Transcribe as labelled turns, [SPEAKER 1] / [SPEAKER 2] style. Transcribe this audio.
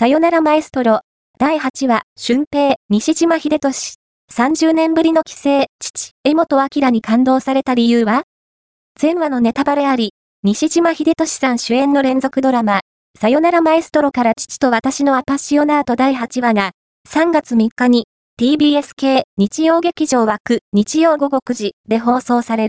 [SPEAKER 1] さよならマエストロ。第8話、春平、西島秀俊。30年ぶりの帰省、父、江本明に感動された理由は？前話のネタバレあり、西島秀俊さん主演の連続ドラマ、さよならマエストロから父と私のアパッシオナート第8話が、3月3日に、TBS 系日曜劇場枠日曜午後9時で放送される。